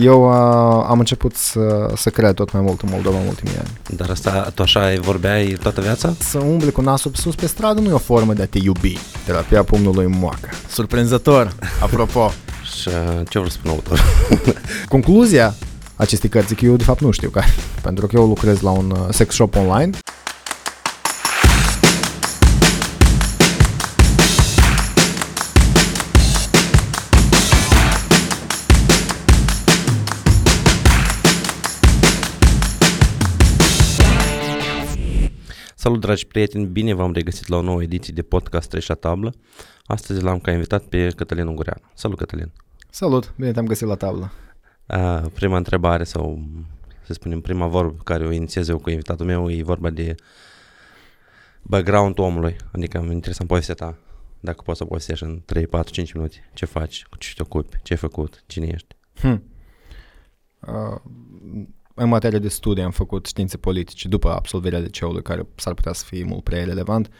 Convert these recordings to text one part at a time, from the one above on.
Eu uh, am început să, să cred tot mai mult în Moldova în ultimii ani. Dar asta, tu așa vorbeai toată viața? Să umbli cu nasul sus pe stradă nu e o formă de a te iubi. Terapia pumnului moacă. Surprinzător, apropo. Și uh, ce vreau să spun autor? Concluzia acestei cărți, că eu de fapt nu știu care, pentru că eu lucrez la un uh, sex shop online Salut dragi prieteni, bine v-am regăsit la o nouă ediție de podcast Treci la tablă. Astăzi l-am ca invitat pe Cătălin Ungureanu. Salut Cătălin! Salut, bine te-am găsit la tablă. Uh, prima întrebare sau să spunem prima vorbă care o inițiez eu cu invitatul meu e vorba de background omului, adică mă interesam povestea ta, dacă poți să povestești în 3, 4, 5 minute, ce faci, cu ce te ocupi, ce ai făcut, cine ești. Hmm. Uh, în materie de studii am făcut științe politice după absolvirea liceului, care s-ar putea să fie mult prea relevant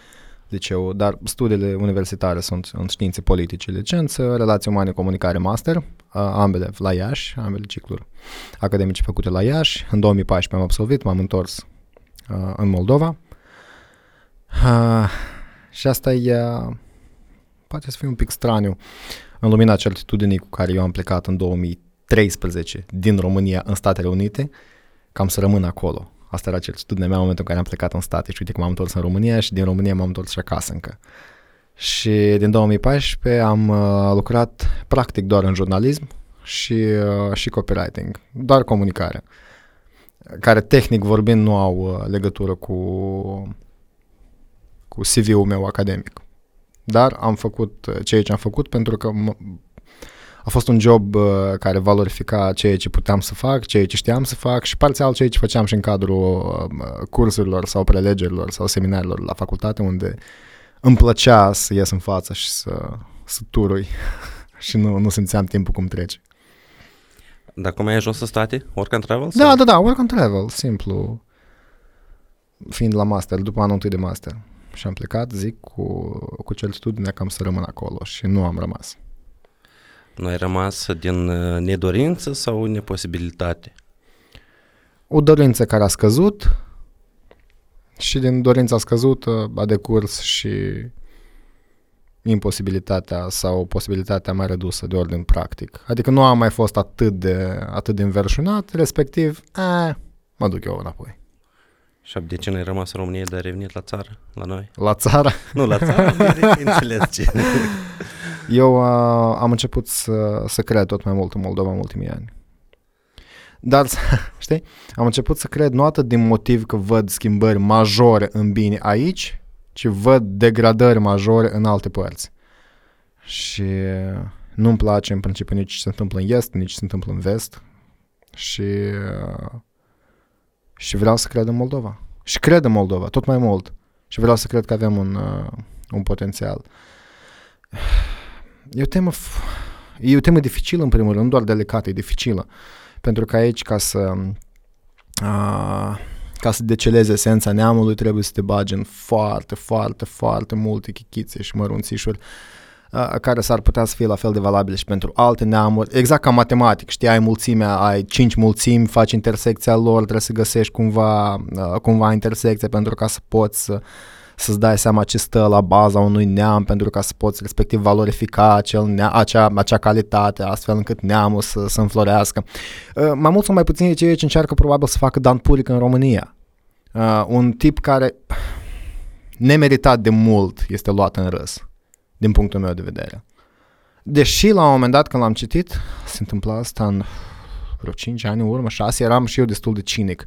liceu, dar studiile universitare sunt în științe politice, licență, relații umane, comunicare, master, ambele la Iași, ambele cicluri academice făcute la Iași. În 2014 am absolvit, m-am întors uh, în Moldova. Uh, și asta e, poate să fie un pic straniu în lumina certitudinii cu care eu am plecat în 2013 din România în Statele Unite, cam să rămân acolo. Asta era certitudinea mea în momentul în care am plecat în state și uite că m-am întors în România și din România m-am întors și acasă încă. Și din 2014 am uh, lucrat practic doar în jurnalism și, uh, și copywriting, doar comunicare, care tehnic vorbind nu au uh, legătură cu, cu CV-ul meu academic. Dar am făcut uh, ceea ce am făcut pentru că m- a fost un job uh, care valorifica ceea ce puteam să fac, ceea ce știam să fac și parțial ceea ce făceam și în cadrul uh, cursurilor sau prelegerilor sau seminarilor la facultate, unde îmi plăcea să ies în față și să, să turui și nu, nu simțeam timpul cum trece. Dar cum ai ajuns să state? Work and travel? Da, da, da, work and travel, simplu. Fiind la master, după anul întâi de master. Și am plecat, zic, cu, cu certitudinea că am să rămân acolo și nu am rămas. Nu ai rămas din uh, nedorință sau neposibilitate? O dorință care a scăzut și din dorința scăzută a decurs și imposibilitatea sau posibilitatea mai redusă de ordin practic. Adică nu am mai fost atât de, atât de înverșunat, respectiv, a, mă duc eu înapoi. Și de ce nu ai rămas în România, dar ai revenit la țară, la noi? La țară? Nu, la țară, înțeles ce. Eu uh, am început să, să cred tot mai mult în Moldova în ultimii ani. Dar, știi, am început să cred nu atât din motiv că văd schimbări majore în bine aici, ci văd degradări majore în alte părți. Și nu-mi place în principiu nici ce se întâmplă în est, nici ce se întâmplă în vest. Și, și vreau să cred în Moldova. Și cred în Moldova, tot mai mult. Și vreau să cred că avem un, un potențial. E o temă, e o temă dificilă în primul rând, nu doar delicată, e dificilă. Pentru că aici, ca să, a, ca să decelezi esența neamului, trebuie să te bagi în foarte, foarte, foarte multe chichițe și mărunțișuri care s-ar putea să fie la fel de valabile și pentru alte neamuri. Exact ca matematic, știi, ai mulțimea, ai cinci mulțimi, faci intersecția lor, trebuie să găsești cumva, cumva intersecția pentru ca să poți să să-ți dai seama ce stă la baza unui neam pentru ca să poți respectiv valorifica acel nea, acea, acea calitate astfel încât neamul să, să înflorească. Uh, mai mult sau mai puțin e ceea ce încearcă probabil să facă Dan Puric în România. Uh, un tip care nemeritat de mult este luat în râs, din punctul meu de vedere. Deși la un moment dat când l-am citit, se întâmpla asta în vreo 5 ani în urmă, 6, eram și eu destul de cinic.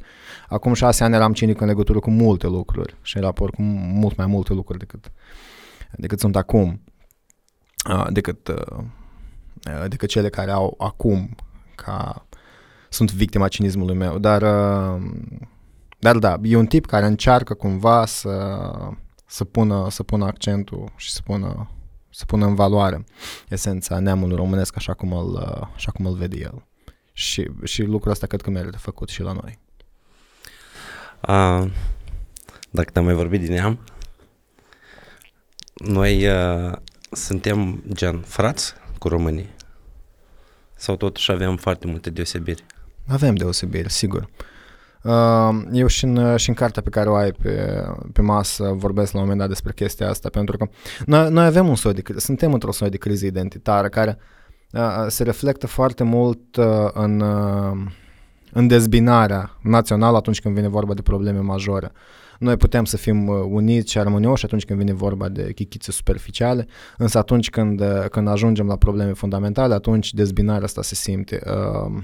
Acum 6 ani eram cinic în legătură cu multe lucruri și în raport cu mult mai multe lucruri decât, decât sunt acum, decât, decât cele care au acum ca sunt victima cinismului meu, dar, dar da, e un tip care încearcă cumva să, să, pună, să pună accentul și să pună, să pună în valoare esența neamului românesc așa cum îl, așa cum îl vede el. Și, și lucrul ăsta cred că merită făcut și la noi. A, dacă te-am mai vorbit din neam, noi uh, suntem gen frați cu românii. Sau totuși avem foarte multe deosebiri? Avem deosebiri, sigur. Uh, eu și în, și în cartea pe care o ai pe, pe masă vorbesc la un moment dat despre chestia asta, pentru că noi, noi avem un soi de criză, suntem într-o soi de criză identitară care uh, se reflectă foarte mult uh, în, în dezbinarea națională atunci când vine vorba de probleme majore. Noi putem să fim uniți și armonioși atunci când vine vorba de chichițe superficiale, însă atunci când, când ajungem la probleme fundamentale, atunci dezbinarea asta se simte. Uh,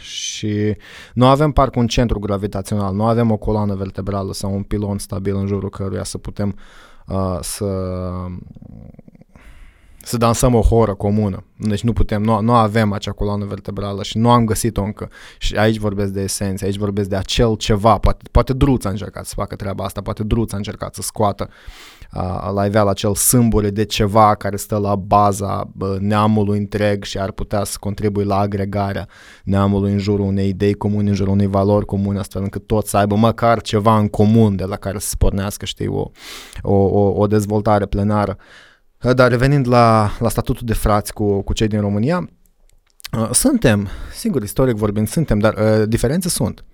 și nu avem parcă un centru gravitațional, nu avem o coloană vertebrală sau un pilon stabil în jurul căruia să putem uh, să să dansăm o horă comună. Deci nu putem, nu, nu avem acea coloană vertebrală și nu am găsit-o încă. Și aici vorbesc de esență, aici vorbesc de acel ceva. Poate, poate Druț a încercat să facă treaba asta, poate Druț a încercat să scoată la iveal acel sâmbure de ceva care stă la baza neamului întreg și ar putea să contribui la agregarea neamului în jurul unei idei comune, în jurul unei valori comune, astfel încât toți să aibă măcar ceva în comun de la care să pornească, știi, o, o, o, o dezvoltare plenară. Dar revenind la, la statutul de frați cu, cu cei din România, suntem, sigur, istoric vorbind, suntem, dar uh, diferențe sunt.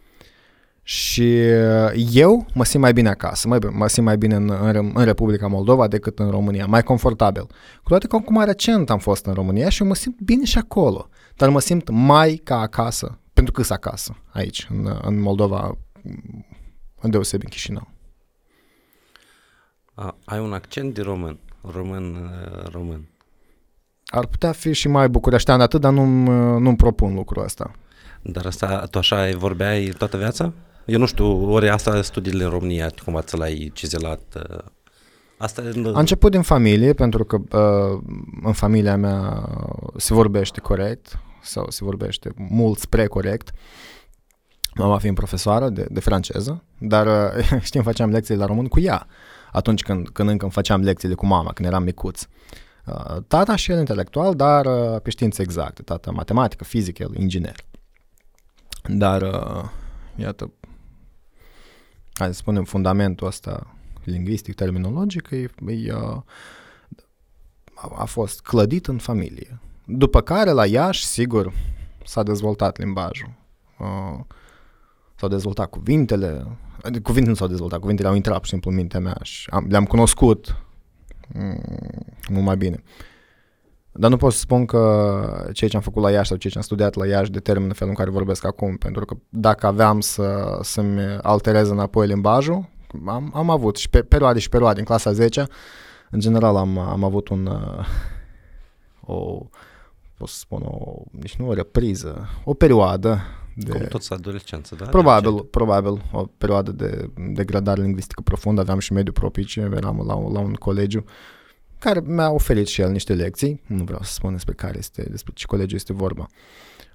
Și uh, eu mă simt mai bine acasă, mă, mă simt mai bine în, în, în Republica Moldova decât în România, mai confortabil. Cu toate că acum recent am fost în România și eu mă simt bine și acolo, dar mă simt mai ca acasă, pentru că sunt acasă aici, în, în Moldova, în deosebi în Chișinău. A, ai un accent de român, român, uh, român. Ar putea fi și mai bucureștean atât, dar nu-mi, nu-mi propun lucrul ăsta. Dar asta, tu așa vorbeai toată viața? Eu nu știu, ori asta studiile în România, cumva ți l-ai cizelat? Uh, asta e... A început din familie, pentru că uh, în familia mea se vorbește corect sau se vorbește mult spre corect. Mama fiind profesoară de, de franceză, dar uh, știm, făceam lecții la român cu ea atunci când, când încă îmi făceam lecțiile cu mama, când eram micuț. Uh, tata și el intelectual, dar uh, pe științe exacte. Tata matematică, fizică, el inginer. Dar, uh, iată, hai să spunem, fundamentul ăsta lingvistic, terminologic, e, e, uh, a fost clădit în familie. După care, la Iași, sigur, s-a dezvoltat limbajul. Uh, s-au dezvoltat cuvintele, adică cuvintele nu s-au dezvoltat, cuvintele au intrat, pur și simplu, în mintea mea și am, le-am cunoscut mm, mult mai bine. Uh, dar nu pot să spun că ceea ce am făcut la Iași sau ceea ce am studiat la Iași determină felul în care vorbesc acum, pentru că dacă aveam să, să-mi alterez înapoi limbajul, am, am avut și pe, perioade și perioade. În clasa 10, în general, am, am avut un, uh, o, pot să spun, o, nici nu o repriză, o perioadă de... Cum toți adolescență, da? Probabil, probabil, o perioadă de degradare lingvistică profundă, aveam și mediu propice, eram la, la un colegiu care mi-a oferit și el niște lecții, nu vreau să spun despre care este, despre ce colegiu este vorba.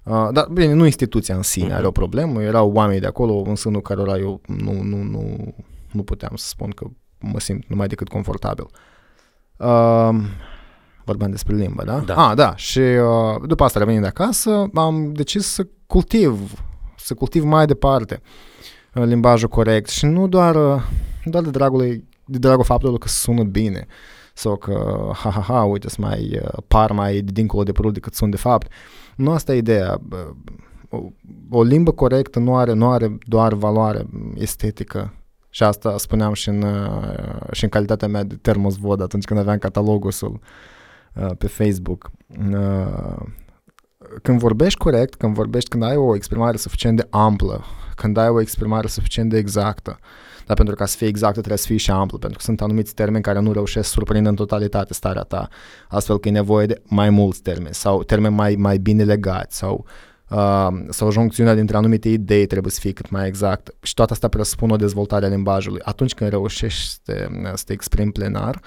Uh, dar, bine, nu instituția în sine uh-huh. are o problemă, erau oameni de acolo în sânul cărora eu nu, nu, nu, nu puteam să spun că mă simt numai decât confortabil. Uh, vorbeam despre limba, da? Da. Ah, da. Și uh, după asta, revenind de acasă, am decis să cultiv, să cultiv mai departe uh, limbajul corect și nu doar, uh, doar de dragul, de dragul faptului că sună bine, sau că, ha, ha, ha, uite, să mai uh, par mai dincolo de produs decât sunt de fapt. Nu asta e ideea. O, o limbă corectă nu are, nu are doar valoare estetică și asta spuneam și în, uh, și în calitatea mea de termosvod atunci când aveam catalogul uh, pe Facebook. Când vorbești corect, când vorbești, când ai o exprimare suficient de amplă, când ai o exprimare suficient de exactă, dar pentru ca să fie exactă trebuie să fie și amplu, pentru că sunt anumiți termeni care nu reușesc să surprindă în totalitate starea ta, astfel că e nevoie de mai mulți termeni sau termeni mai, mai bine legați sau uh, sau joncțiunea dintre anumite idei trebuie să fie cât mai exact și toată asta presupune o dezvoltare a limbajului. Atunci când reușești să te, să te exprimi plenar,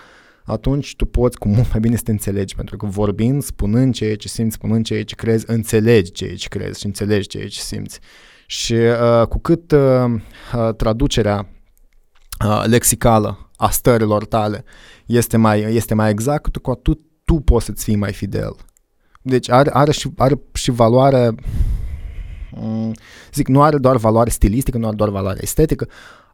atunci tu poți cu mult mai bine să te înțelegi, pentru că vorbind, spunând ceea ce simți, spunând ceea ce crezi, înțelegi ceea ce crezi și înțelegi ceea ce simți. Și uh, cu cât uh, uh, traducerea uh, lexicală a stărilor tale este mai, este mai exact, cu atât tu poți să-ți fii mai fidel. Deci are, are, și, are și valoare, um, zic, nu are doar valoare stilistică, nu are doar valoare estetică,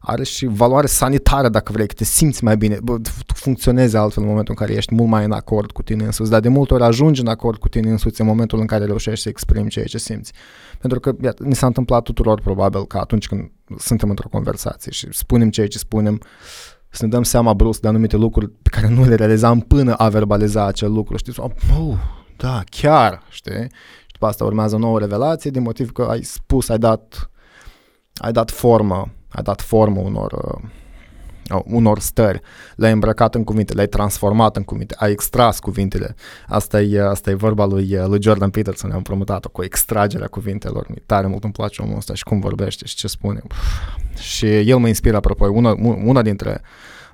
are și valoare sanitară dacă vrei, că te simți mai bine, bă, tu funcționezi altfel în momentul în care ești mult mai în acord cu tine însuți, dar de multe ori ajungi în acord cu tine însuți în momentul în care reușești să exprimi ceea ce simți. Pentru că iată, ni s-a întâmplat tuturor probabil că atunci când suntem într-o conversație și spunem ceea ce spunem, să ne dăm seama brusc de anumite lucruri pe care nu le realizam până a verbaliza acel lucru, știi? Oh, da, chiar, știi? Și după asta urmează o nouă revelație din motiv că ai spus, ai dat, ai dat formă, ai dat formă unor, uh, unor stări, le-ai îmbrăcat în cuvinte, le-ai transformat în cuvinte, ai extras cuvintele. Asta e, asta e vorba lui, lui Jordan Peterson, am promutat-o cu extragerea cuvintelor. Mi tare mult îmi place omul ăsta și cum vorbește și ce spune. Și el mă inspiră, apropo, una, una dintre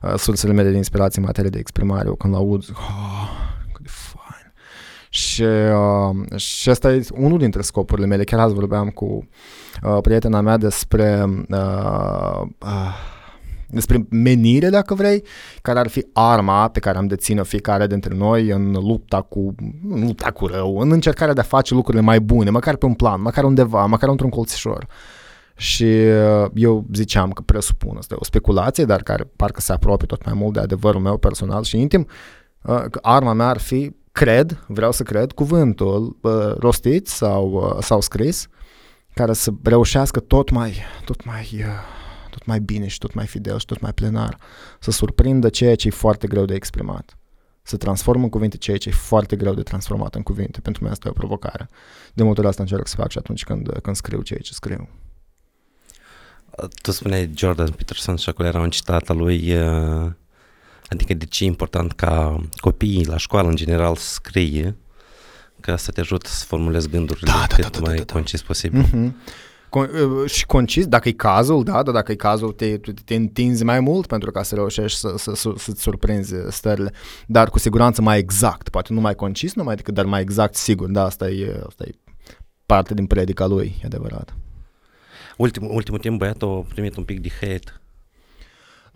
uh, sursele mele de inspirație în materie de exprimare, eu când l-aud, oh, cât de fain. Și, uh, și asta e unul dintre scopurile mele. Chiar azi vorbeam cu uh, prietena mea despre uh, uh, despre menire, dacă vrei, care ar fi arma pe care am dețină fiecare dintre noi în lupta cu, în lupta cu rău, în încercarea de a face lucrurile mai bune, măcar pe un plan, măcar undeva, măcar într-un colțișor. Și uh, eu ziceam că presupun, asta e o speculație, dar care parcă se apropie tot mai mult de adevărul meu personal și intim, uh, că arma mea ar fi, cred, vreau să cred, cuvântul uh, rostit sau, sau scris, care să reușească tot mai, tot mai tot mai bine și tot mai fidel și tot mai plenar, să surprindă ceea ce e foarte greu de exprimat, să transformă în cuvinte ceea ce e foarte greu de transformat în cuvinte. Pentru mine asta e o provocare. De multe ori asta încerc să fac și atunci când, când scriu ceea ce scriu. Tu spuneai Jordan Peterson și acolo era un citat al lui, adică de ce e important ca copiii la școală în general să scrie, că asta te ajută să formulezi gândurile da, da, cât da, da, mai da, da. concis posibil. Mm-hmm. Con- și concis, dacă e cazul, da, dar dacă e cazul, te, te, te întinzi mai mult pentru ca să reușești să, să, să, să-ți surprinzi stările, dar cu siguranță mai exact, poate nu mai concis numai decât, dar mai exact, sigur, da, asta e, asta e parte din predica lui, e adevărat. Ultim, ultimul timp băiatul a primit un pic de hate.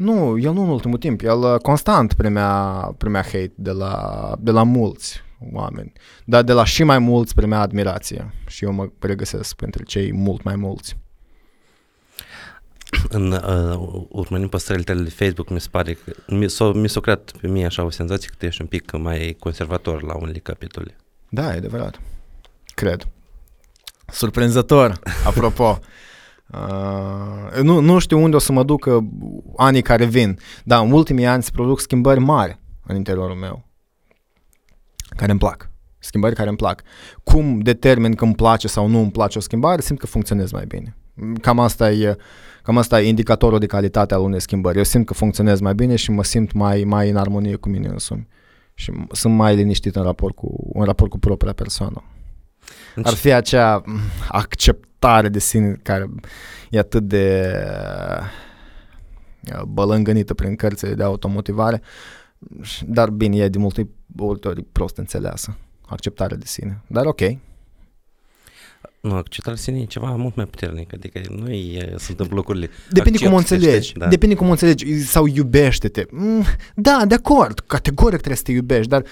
Nu, el nu în ultimul timp, el uh, constant primea, primea hate de la, de la mulți oameni, dar de la și mai mulți primea admirație și eu mă regăsesc printre cei mult mai mulți. În uh, urmărind păstrările tale de Facebook, mi se pare că mi s-a, mi s-a creat pe mine așa o senzație că tu ești un pic mai conservator la unele capitole. Da, e adevărat. Cred. Surprinzător, apropo. Uh, nu, nu știu unde o să mă ducă anii care vin, dar în ultimii ani se produc schimbări mari în interiorul meu, care îmi plac. Schimbări care îmi plac. Cum determin că îmi place sau nu îmi place o schimbare, simt că funcționez mai bine. Cam asta e, cam asta e indicatorul de calitate al unei schimbări. Eu simt că funcționez mai bine și mă simt mai, mai în armonie cu mine însumi. Și sunt mai liniștit în raport cu, în raport cu propria persoană. Ar fi acea acceptare de sine care e atât de uh, bălângănită prin cărțile de automotivare, dar bine, e de multe ori prost înțeleasă. Acceptarea de sine. Dar ok. Nu, acceptarea de sine e ceva mult mai puternic, adică nu e, sunt în lucrurile. Depinde cum o înțelegi. Da. Depinde cum o înțelegi. Sau iubește-te. Mm, da, de acord, categoric trebuie să te iubești, dar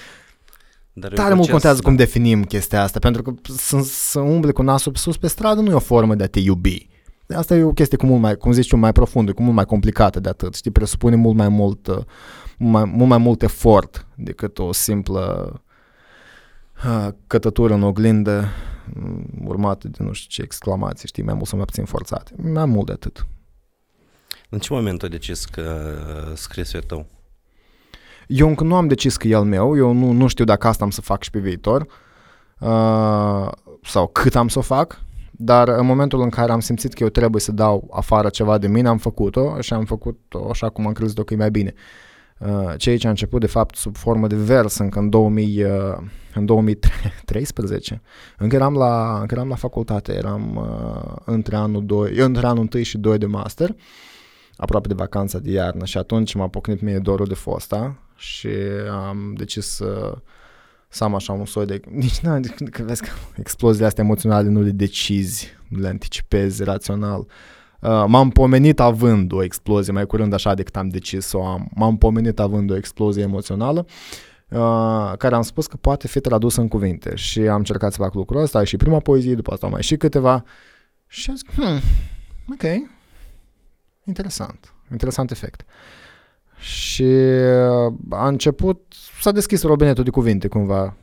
dar Tare mult contează da. cum definim chestia asta, pentru că să, să umbli cu nasul sus pe stradă nu e o formă de a te iubi. Asta e o chestie cu mult mai, cum zici eu, mai profundă, cu mult mai complicată de atât. Știi, presupune mult mai mult, uh, mult mai, mult mai mult efort decât o simplă uh, cătătură în oglindă mm, urmată de nu știu ce exclamații, știi, mai mult sau mai puțin forțate. Mai mult de atât. În ce moment ai decis că uh, scrisul e tău? Eu încă nu am decis că e al meu, eu nu, nu știu dacă asta am să fac și pe viitor uh, sau cât am să o fac, dar în momentul în care am simțit că eu trebuie să dau afară ceva de mine, am făcut-o și am făcut-o așa cum am crezut că e mai bine. Uh, ceea ce a început de fapt sub formă de vers încă în, 2000, uh, în 2013. Încă eram la, încă eram la facultate, eram uh, între, anul 2, între anul 1 și 2 de master, aproape de vacanța de iarnă și atunci m-a pocnit mie dorul de fosta și am decis să, să am așa un soi de... Nici nu, că vezi că exploziile astea emoționale nu le decizi, nu le anticipezi rațional. Uh, m-am pomenit având o explozie, mai curând așa decât am decis să o am. M-am pomenit având o explozie emoțională uh, care am spus că poate fi tradusă în cuvinte și am încercat să fac lucrul ăsta, și prima poezie, după asta mai și câteva și am zis, hmm, ok, Interesant. Interesant efect. Și uh, a început, s-a deschis robinetul de cuvinte cumva.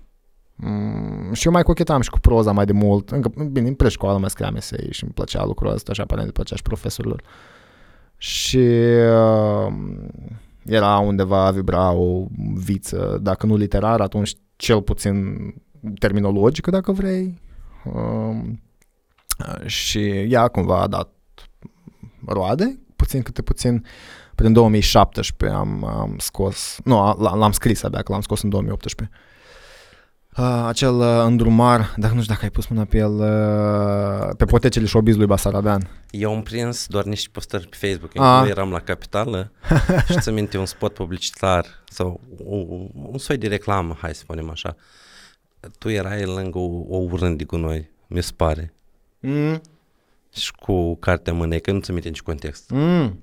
Mm, și eu mai cochetam și cu proza mai de mult. Încă, bine, în preșcoală mai scriam esei și îmi plăcea lucrul ăsta și aparent îmi plăcea și profesorilor. Și uh, era undeva, vibra o viță, dacă nu literar, atunci cel puțin terminologică, dacă vrei. Uh, și ea cumva a dat roade, puțin câte puțin. Prin 2017 am, am scos, nu, l-am scris abia, că l-am scos în 2018. Uh, acel uh, îndrumar, dacă nu știu dacă ai pus mâna pe el, uh, pe potecele șobizului Basarabean. Eu am prins doar niște postări pe Facebook. Eu eram la capitală și ți minte un spot publicitar sau un, un soi de reclamă, hai să spunem așa. Tu erai lângă o, o urând de gunoi, mi se pare. Mm. Și cu cartea mânei, că nu ți minte nici context. Mm.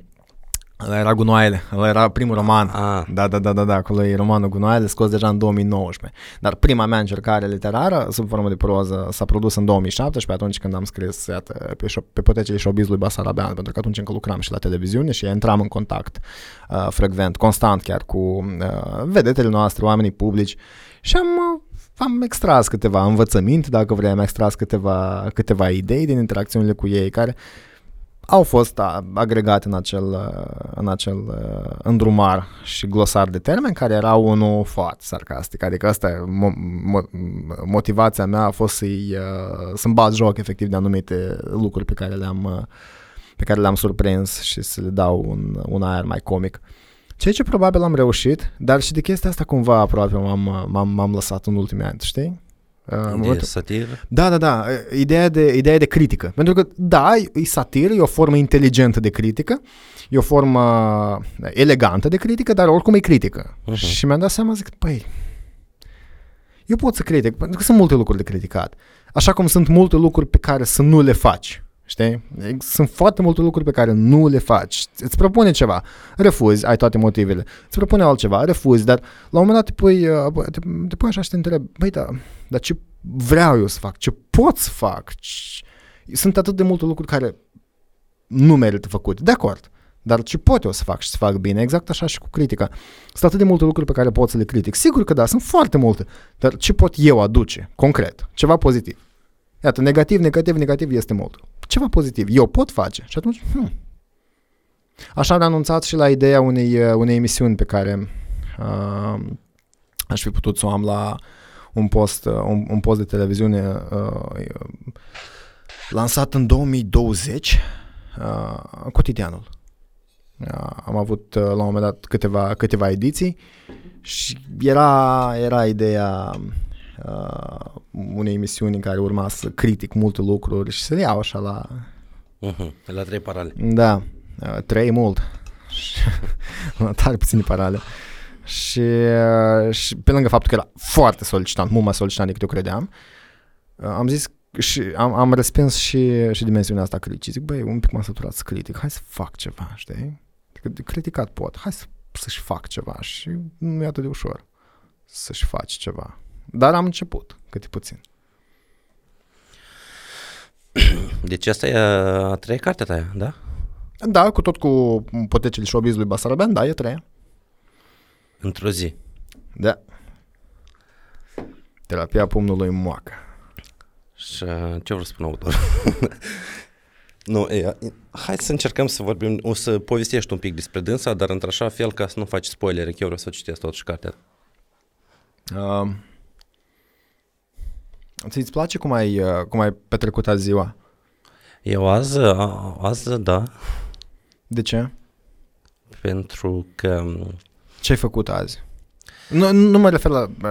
Ăla era Gunoaiele, ăla era primul roman. Ah. Da, da, da, da, da, acolo e romanul Gunoaiele, scos deja în 2019. Dar prima mea încercare literară, sub formă de proză, s-a produs în 2017, atunci când am scris, iată, pe, șo- pe potecele șobizului Basarabean, pentru că atunci încă lucram și la televiziune și intram în contact uh, frecvent, constant chiar cu uh, vedetele noastre, oamenii publici și am uh, am extras câteva învățăminte, dacă vrei, am extras câteva, câteva idei din interacțiunile cu ei, care au fost agregate în acel, în acel îndrumar și glosar de termeni, care era unul foarte sarcastic. Adică asta mo- mo- motivația mea a fost să-i, să-mi bat joc efectiv de anumite lucruri pe care le-am, pe care le-am surprins și să le dau un, un aer mai comic. Ceea ce probabil am reușit, dar și de chestia asta cumva aproape m-am, m-am, m-am lăsat în ultimii ani, știi? Uh, de satiră? Da, da, da. Ideea de, ideea de critică. Pentru că, da, e satiră, e o formă inteligentă de critică, e o formă elegantă de critică, dar oricum e critică. Uh-huh. Și mi-am dat seama, zic, păi, eu pot să critic, pentru că sunt multe lucruri de criticat. Așa cum sunt multe lucruri pe care să nu le faci. Știi? Sunt foarte multe lucruri pe care nu le faci. Îți propune ceva, refuzi, ai toate motivele. Îți propune altceva, refuzi, dar la un moment dat te pui, uh, te, te pui așa și te întrebi, băi, da, dar ce vreau eu să fac? Ce pot să fac? Sunt atât de multe lucruri care nu merită făcute. De acord. Dar ce pot eu să fac și să fac bine? Exact așa și cu critica. Sunt atât de multe lucruri pe care pot să le critic. Sigur că da, sunt foarte multe. Dar ce pot eu aduce, concret? Ceva pozitiv. Iată, negativ, negativ, negativ este mult ceva pozitiv. Eu pot face. Și atunci, hmm. Așa am anunțat și la ideea unei, uh, unei emisiuni pe care uh, aș fi putut să o am la un post, uh, un, un post de televiziune uh, lansat în 2020, uh, cotidianul. Uh, am avut uh, la un moment dat câteva, câteva ediții și era, era ideea uh, unei emisiuni în care urma să critic multe lucruri și să le iau așa la... Uh-huh. La trei parale. Da, uh, trei mult. la tare puține parale. Și, uh, și pe lângă faptul că era foarte solicitant, mult mai solicitant decât eu credeam, uh, am zis și am, am respins și, și dimensiunea asta criticii. Zic, băi, un pic m-am săturat să critic, hai să fac ceva, știi? De criticat pot, hai să, să-și fac ceva și nu e atât de ușor să-și faci ceva. Dar am început, câte puțin. Deci asta e a treia carte ta, da? Da, cu tot cu potecele și lui Basarabean, da, e treia. Într-o zi. Da. Terapia pumnului moacă. Și uh, ce vreau să spun autor? nu, e, hai să încercăm să vorbim, o să povestești un pic despre dânsa, dar într-așa fel ca să nu faci spoilere, că eu vreau să citesc totuși cartea. Uh, Ți-ți place cum ai, uh, cum ai petrecut azi ziua? Eu azi, azi, da. De ce? Pentru că... Ce ai făcut azi? Nu, nu mă refer la uh,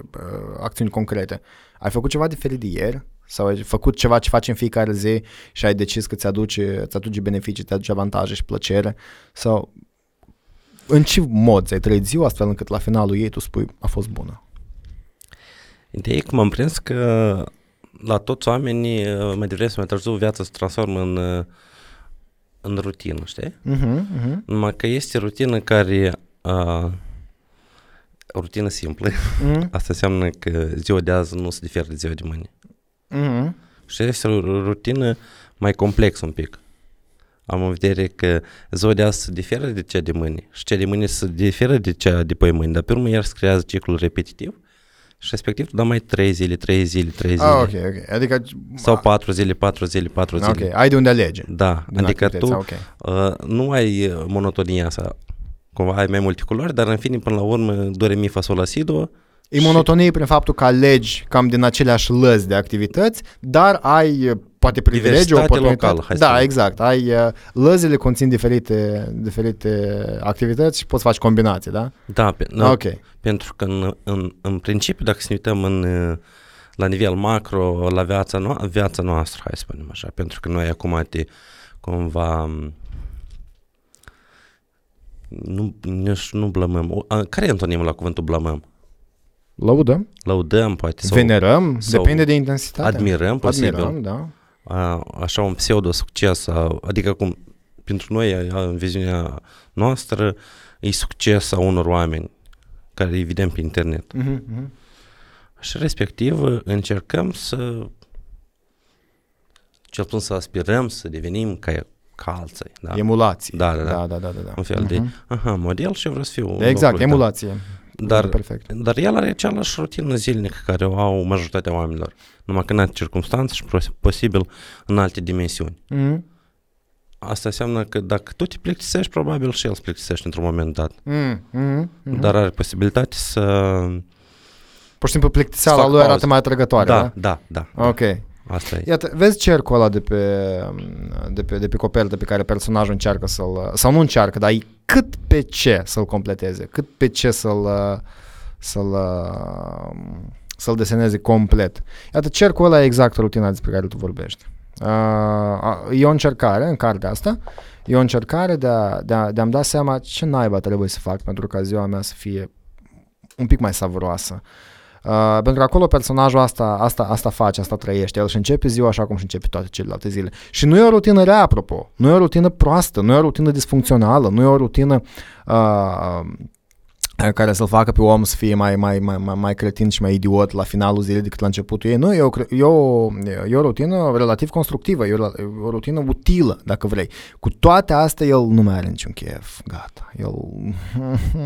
uh, acțiuni concrete. Ai făcut ceva diferit de ieri? Sau ai făcut ceva ce faci în fiecare zi și ai decis că ți-aduce, ți-aduce beneficii, ți-aduce avantaje și plăcere? Sau în ce mod ți-ai trăit ziua astfel încât la finalul ei tu spui a fost bună? Ideea e că m-am prins că la toți oamenii, uh, mai devreme sau mai târziu, viața se transformă în, uh, în rutină, știi? Uh-huh, uh-huh. Numai că este rutină care... Uh, rutină simplă. Uh-huh. Asta înseamnă că ziua de azi nu se diferă de ziua de mâine. Uh-huh. Și este o rutină mai complexă un pic. am în vedere că ziua de azi se diferă de cea de mâine și cea de mâine se diferă de cea de pe mâine, dar pe urmă iar se creează ciclul repetitiv și respectiv tu dai mai 3 zile, 3 zile, 3 zile. Ah, ok, ok. Adică... Sau 4 zile, 4 zile, 4 zile. Ok, ai de unde alege. Da, din adică tu activități, ok. uh, nu ai uh, monotonia asta. Cumva ai mai multe culori, dar în fine, până la urmă, do, re, mi, fa, sol, la, si, do. E și- monotonie prin faptul că alegi cam din aceleași lăzi de activități, dar ai uh, poate privilegiu, Diversitate oportunitate. locală, hai să da, spunem. exact. Ai uh, lăzile conțin diferite, diferite activități și poți face combinații, da? Da, pe, Da. Ok. pentru că în, în, în principiu, dacă să ne uităm în, uh, la nivel macro, la viața, no- viața noastră, hai să spunem așa, pentru că noi acum te cumva m, nu, nu, nu blămăm. O, a, Care e antonimul la cuvântul blămăm? Lăudăm, Lăudăm, poate, sau venerăm, sau depinde de intensitate. admirăm, posibil. Admirăm, da. A, așa un pseudo-succes, a, adică cum pentru noi, a, în viziunea noastră, e succes a unor oameni care îi vedem pe internet. Mhm, mhm. Și respectiv încercăm să cel puțin să aspirăm să devenim ca, ca alții. Da? Emulație. Da, da, da. da, da, da, da. Un fel de, Mhm. aha, model și eu vreau să fiu în Exact, locul tău. Emulație. Dar, Perfect. dar el are același rutină zilnică care o au majoritatea oamenilor. Numai că în alte circunstanțe și pos- posibil în alte dimensiuni. Mhm. Asta înseamnă că dacă tu te plictisești, probabil și el se plictisește într-un moment dat. Mhm, mhm, mhm. Dar are posibilitate să... Pur și simplu plictiseala Să fac lui arată pauză. mai atrăgătoare, Da, da? da, da. da. Ok. Asta e. Iată, vezi cercul ăla de pe, de pe, de pe copertă pe care personajul încearcă să-l, sau nu încearcă, dar e cât pe ce să-l completeze, cât pe ce să-l, să-l, să-l deseneze complet. Iată, cercul ăla e exact rutina despre care tu vorbești. Uh, e o încercare în cartea asta, e o încercare de, a, de, a, de a-mi da seama ce naiba trebuie să fac pentru ca ziua mea să fie un pic mai savuroasă. Uh, pentru că acolo personajul asta, asta, asta face, asta trăiește. El și începe ziua așa cum și începe toate celelalte zile. Și nu e o rutină rea, apropo. Nu e o rutină proastă, nu e o rutină disfuncțională, nu e o rutină uh, care să-l facă pe om să fie mai, mai, mai, mai, mai cretin și mai idiot la finalul zilei decât la începutul ei. Nu, e o, cre- e o, e o rutină relativ constructivă, e o, e o rutină utilă, dacă vrei. Cu toate astea, el nu mai are niciun chef. Gata. El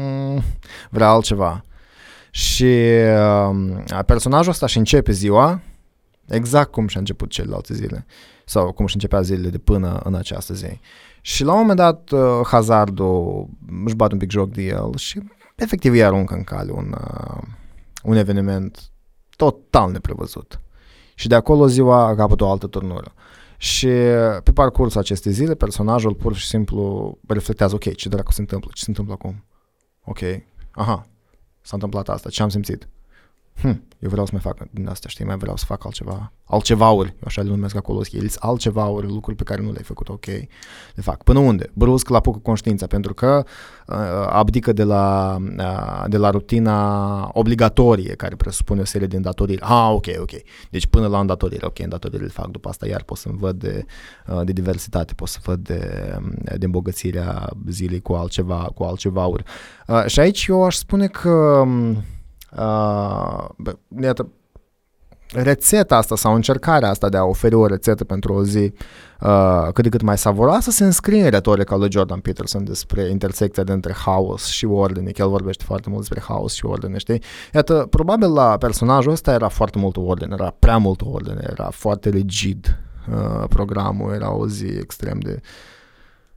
vrea altceva. Și uh, personajul ăsta și începe ziua exact cum și-a început celelalte zile sau cum și începea zilele de până în această zi. Și la un moment dat uh, hazardul își bate un pic joc de el și efectiv îi aruncă în cale un, uh, un eveniment total neprevăzut. Și de acolo ziua a capăt o altă turnură. Și pe parcursul acestei zile, personajul pur și simplu reflectează, ok, ce dracu se întâmplă, ce se întâmplă acum? Ok, aha, s-a întâmplat asta, ce am simțit? Hm, eu vreau să mai fac din asta, știi, mai vreau să fac altceva, altcevauri, eu așa le numesc acolo, ele sunt altcevauri, lucruri pe care nu le-ai făcut, ok, le fac. Până unde? Brusc la apucă conștiința, pentru că uh, abdică de la, uh, de la rutina obligatorie, care presupune o serie de îndatoriri. Ah, ok, ok. Deci până la îndatoriri, ok, îndatoririle le fac, după asta iar pot să-mi văd de, uh, de diversitate, pot să văd de, de îmbogățirea zilei cu altceva, cu altcevauri. Uh, și aici eu aș spune că um, Uh, bă, iată, rețeta asta sau încercarea asta de a oferi o rețetă pentru o zi uh, cât de cât mai savuroasă se înscrie în retorica lui Jordan Peterson despre intersecția dintre haos și ordine, că el vorbește foarte mult despre haos și ordine, știi? Iată, probabil la personajul ăsta era foarte multă ordine, era prea multă ordine, era foarte rigid uh, programul, era o zi extrem de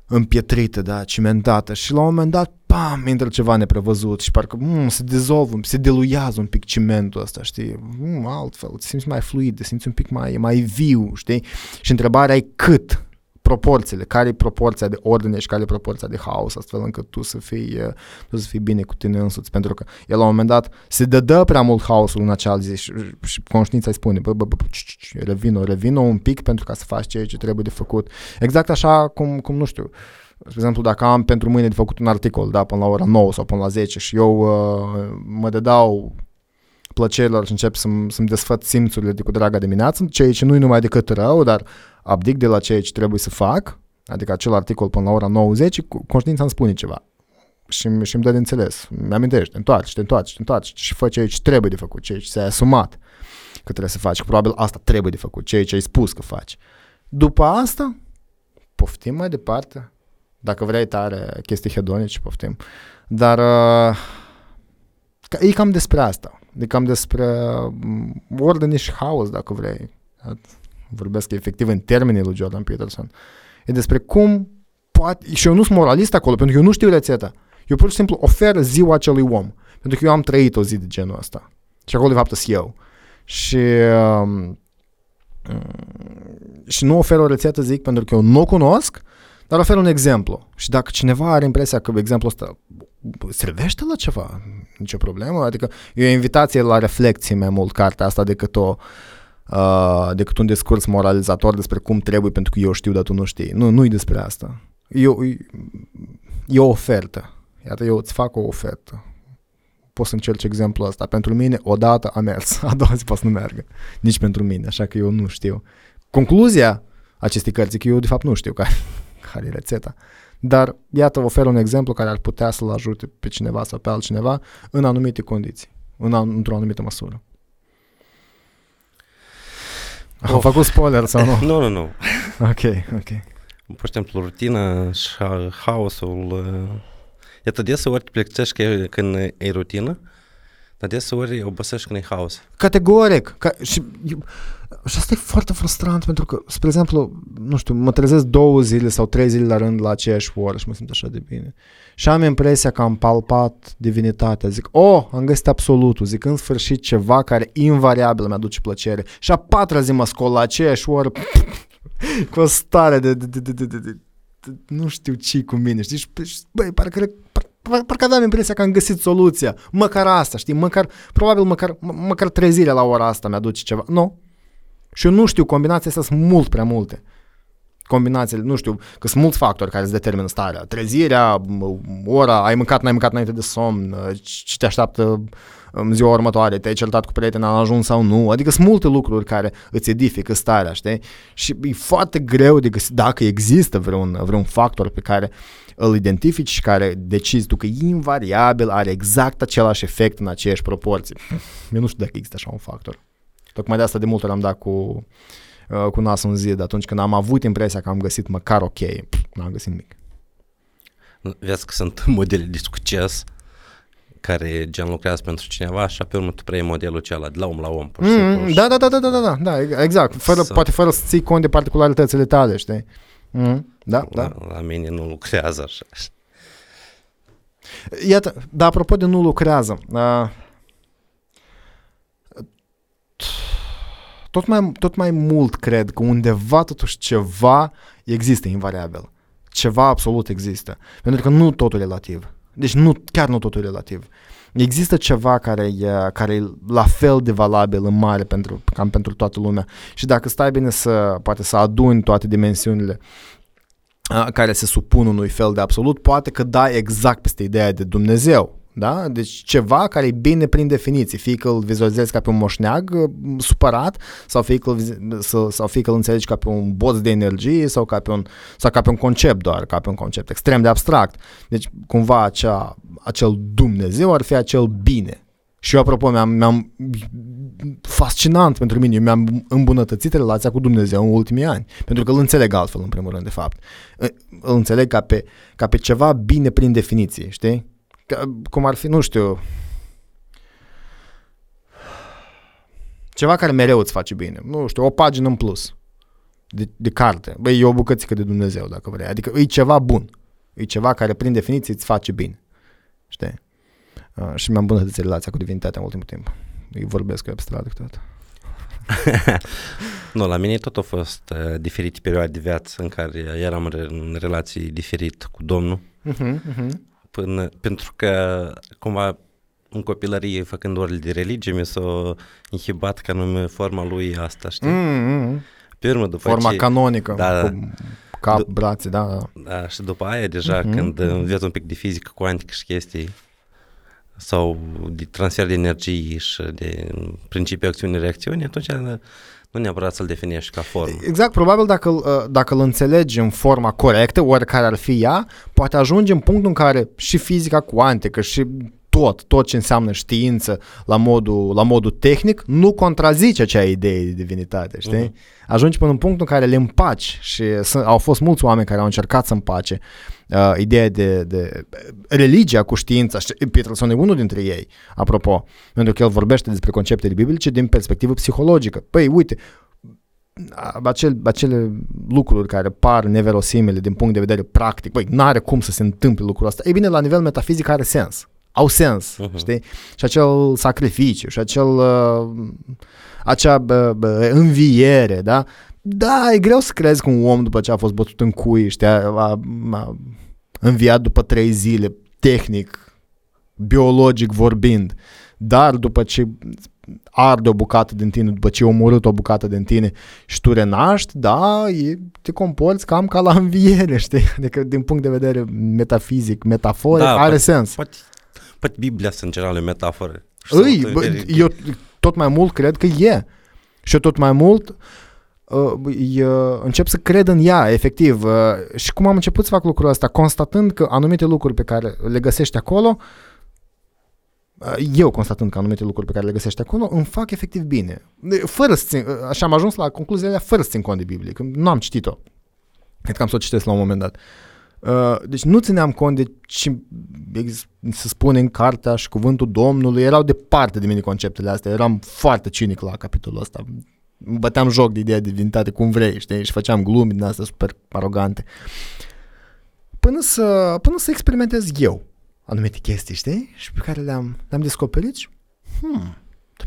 împietrită, da, cimentată și la un moment dat, pam, intră ceva neprevăzut și parcă mm, se dizolvă, se diluiază un pic cimentul ăsta, știi, mm, altfel, te simți mai fluid, te simți un pic mai, mai viu, știi, și întrebarea e cât, proporțiile, care e proporția de ordine și care e proporția de haos, astfel încât tu să fii, uh, tu să fii bine cu tine însuți, pentru că el la un moment dat se dădă prea mult haosul în acea zi și, și conștiința îi spune, bă, bă, bă, revino, revino un pic pentru ca să faci ceea ce trebuie de făcut. Exact așa cum, cum nu știu, de exemplu, dacă am pentru mâine de făcut un articol, da, până la ora 9 sau până la 10 și eu uh, mă dedau plăcerilor și încep să-mi, să-mi desfăt simțurile de cu draga dimineață, ceea ce nu-i numai decât rău, dar abdic de la ceea ce trebuie să fac, adică acel articol până la ora 90, conștiința îmi spune ceva și, și îmi dă de înțeles, mi amintește, întoarce, te întoarce, te întoarce și fă ceea ce trebuie de făcut, ceea ce ți-ai asumat că trebuie să faci, că probabil asta trebuie de făcut, ceea ce ai spus că faci. După asta, pe poftim mai departe. Dacă vrei tare chestii hedonice, poftim. Dar uh, e cam despre asta. E cam despre mm, ordine și haos, dacă vrei. Vorbesc efectiv în termenii lui Jordan Peterson. E despre cum poate... Și eu nu sunt moralist acolo, pentru că eu nu știu rețeta. Eu pur și simplu ofer ziua acelui om. Pentru că eu am trăit o zi de genul ăsta. Și acolo, de fapt, sunt eu. Și... Uh, și nu ofer o rețetă, zic, pentru că eu nu o cunosc, dar ofer un exemplu. Și dacă cineva are impresia că exemplul ăsta servește la ceva, nicio problemă, adică e o invitație la reflexie mai mult cartea asta decât o uh, decât un discurs moralizator despre cum trebuie pentru că eu știu, dar tu nu știi. Nu, nu e despre asta. E o, e o ofertă. Iată, eu îți fac o ofertă. Poți să încerci exemplul ăsta. Pentru mine, odată a mers, a doua zi poate să nu meargă. Nici pentru mine, așa că eu nu știu. Concluzia acestei cărți e că eu de fapt nu știu care, care e rețeta. Dar iată, ofer un exemplu care ar putea să-l ajute pe cineva sau pe altcineva în anumite condiții, în, într-o anumită măsură. Am oh. făcut spoiler sau nu? nu, nu, nu. Ok, ok. Pur și simplu, rutina și haosul... Uh, iată, deseori te plictisești când e rutină, dar deseori obosești când e haos. Categoric. Ca, și, și asta e foarte frustrant pentru că, spre exemplu, nu știu, mă trezesc două zile sau trei zile la rând la aceeași oră și mă simt așa de bine. Și am impresia că am palpat divinitatea. Zic, oh, am găsit absolutul. Zic, în sfârșit ceva care invariabil mi-aduce plăcere. Și a patra zi mă scol la aceeași oră cu o stare de, de, de, de, de, de, de nu știu ce cu mine, știi? Și, băi, parcă, par, parcă aveam impresia că am găsit soluția. Măcar asta, știi? Măcar, probabil măcar, măcar trezirea la ora asta mi-aduce ceva. Nu. Și eu nu știu, combinațiile astea sunt mult prea multe. Combinațiile, nu știu, că sunt mulți factori care îți determină starea. Trezirea, ora, ai mâncat, n-ai mâncat înainte de somn, ce te așteaptă în ziua următoare, te-ai certat cu prietena, a ajuns sau nu. Adică sunt multe lucruri care îți edifică starea, știi? Și e foarte greu de găsit, dacă există vreun, vreun factor pe care îl identifici și care decizi tu că invariabil are exact același efect în aceeași proporții. Eu nu știu dacă există așa un factor. Tocmai de asta de multe ori am dat cu, uh, cu nasul în zid atunci când am avut impresia că am găsit măcar ok, n-am găsit nimic. Vezi că sunt modele de succes care gen lucrează pentru cineva și pe urmă tu preiei modelul acela de la om la om. Pur mm, da, da, da, da, da, da, da, exact. Fără, să... Poate fără să ții cont de particularitățile tale, știi? Mm, da, la, da. La mine nu lucrează așa. Iată, dar apropo de nu lucrează, uh, tot, mai, tot mai mult cred că undeva totuși ceva există invariabil. Ceva absolut există. Pentru că nu totul e relativ. Deci nu, chiar nu totul e relativ. Există ceva care e, care e la fel de valabil în mare pentru, cam pentru toată lumea. Și dacă stai bine să, poate să aduni toate dimensiunile care se supun unui fel de absolut, poate că dai exact peste ideea de Dumnezeu. Da? Deci ceva care e bine prin definiție, fie că îl vizualizezi ca pe un moșneag uh, supărat sau fie că îl, sau fie că îl înțelegi ca pe un boț de energie sau ca pe un, sau ca pe un concept doar, ca pe un concept extrem de abstract. Deci cumva acea, acel Dumnezeu ar fi acel bine. Și eu, apropo, mi-am, mi-am fascinant pentru mine, eu mi-am îmbunătățit relația cu Dumnezeu în ultimii ani, pentru că îl înțeleg altfel, în primul rând, de fapt. Îl înțeleg ca pe, ca pe ceva bine prin definiție, știi? Ca, cum ar fi, nu știu, ceva care mereu îți face bine. Nu știu, o pagină în plus de, de carte. Băi, e o bucățică de Dumnezeu, dacă vrei. Adică e ceva bun. E ceva care, prin definiție, îți face bine. Știi? Uh, și mi-am îmbunătățit relația cu divinitatea în ultimul timp. Îi vorbesc cu abstract câteodată. nu, la mine tot au fost uh, diferite perioade de viață în care eram în relații diferit cu Domnul. Uh-huh, uh-huh până, pentru că cumva în copilărie, făcând orele de religie, mi s-a inhibat ca nume forma lui asta, știi? Mm-hmm. Pe urmă, după Forma ce, canonică, da, cu cap, d- brațe, da, da. Da, și după aia, deja, mm-hmm. când înveți un pic de fizică cuantică și chestii, sau de transfer de energie și de principiul acțiune-reacțiune, atunci nu neapărat să-l definești ca formă. Exact, probabil dacă, uh, dacă îl înțelegi în forma corectă, oricare ar fi ea, poate ajunge în punctul în care și fizica cuantică și tot, tot ce înseamnă știință la modul, la modul tehnic, nu contrazice acea idee de divinitate, știi? Uh-huh. Ajungi până în punctul în care le împaci și sunt, au fost mulți oameni care au încercat să împace uh, ideea de, de religia cu știința. Peterson e unul dintre ei, apropo, pentru că el vorbește despre conceptele biblice din perspectivă psihologică. Păi, uite, acel, acele lucruri care par neverosimile din punct de vedere practic, băi, n-are cum să se întâmple lucrul ăsta. Ei bine, la nivel metafizic are sens. Au sens, uh-huh. știi? Și acel sacrificiu, și acel, uh, acea uh, înviere, da? Da, e greu să crezi că un om după ce a fost bătut în cui, știi, a, a, a înviat după trei zile, tehnic, biologic vorbind, dar după ce arde o bucată din tine, după ce e omorât o bucată din tine și tu renaști, da, e, te comporți cam ca la înviere, știi? Adică din punct de vedere metafizic, metaforic, da, are poate, sens. Poate, poate Biblia sunt în general metafore. Îi, bă, eu tot mai mult cred că e. Și eu tot mai mult uh, uh, încep să cred în ea, efectiv. Uh, și cum am început să fac lucrul ăsta? Constatând că anumite lucruri pe care le găsești acolo uh, eu constatând că anumite lucruri pe care le găsești acolo îmi fac efectiv bine. Fără să țin, așa am ajuns la concluziile alea fără să țin cont de Biblie, că nu am citit-o. Cred că am să o citesc la un moment dat. Deci nu țineam cont de ce se spune în cartea și cuvântul Domnului, erau departe de mine conceptele astea, eram foarte cinic la capitolul ăsta. Băteam joc de ideea de divinitate cum vrei, știi, și făceam glumi din astea super arogante. Până să, până să experimentez eu anumite chestii, știi? Și pe care le-am, le-am descoperit și, hmm,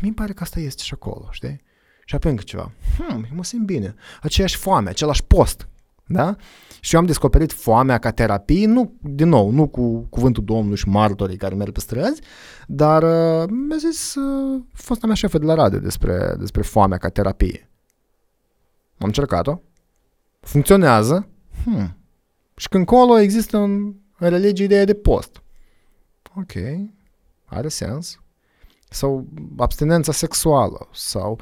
mi îmi pare că asta este și acolo, știi? Și apoi încă ceva, hmm, mă simt bine. Aceeași foame, același post, da? Și eu am descoperit foamea ca terapie, nu, din nou, nu cu cuvântul Domnului și martorii care merg pe străzi, dar uh, mi-a zis uh, fosta mea șefă de la radio despre, despre foamea ca terapie. Am încercat-o, funcționează, hmm. și când colo există în, în religie ideea de post ok, are sens. Sau abstinența sexuală, sau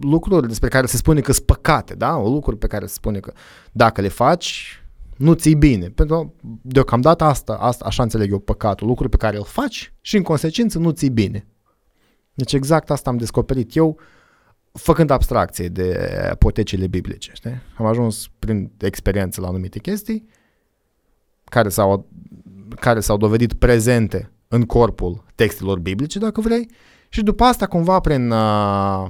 lucruri despre care se spune că sunt păcate, da? O lucruri pe care se spune că dacă le faci, nu ți bine. Pentru deocamdată asta, asta, așa înțeleg eu păcatul, lucruri pe care îl faci și în consecință nu ți bine. Deci exact asta am descoperit eu făcând abstracție de potecile biblice. Știi? Am ajuns prin experiență la anumite chestii care s-au care s-au dovedit prezente în corpul textelor biblice, dacă vrei, și după asta, cumva, prin, uh,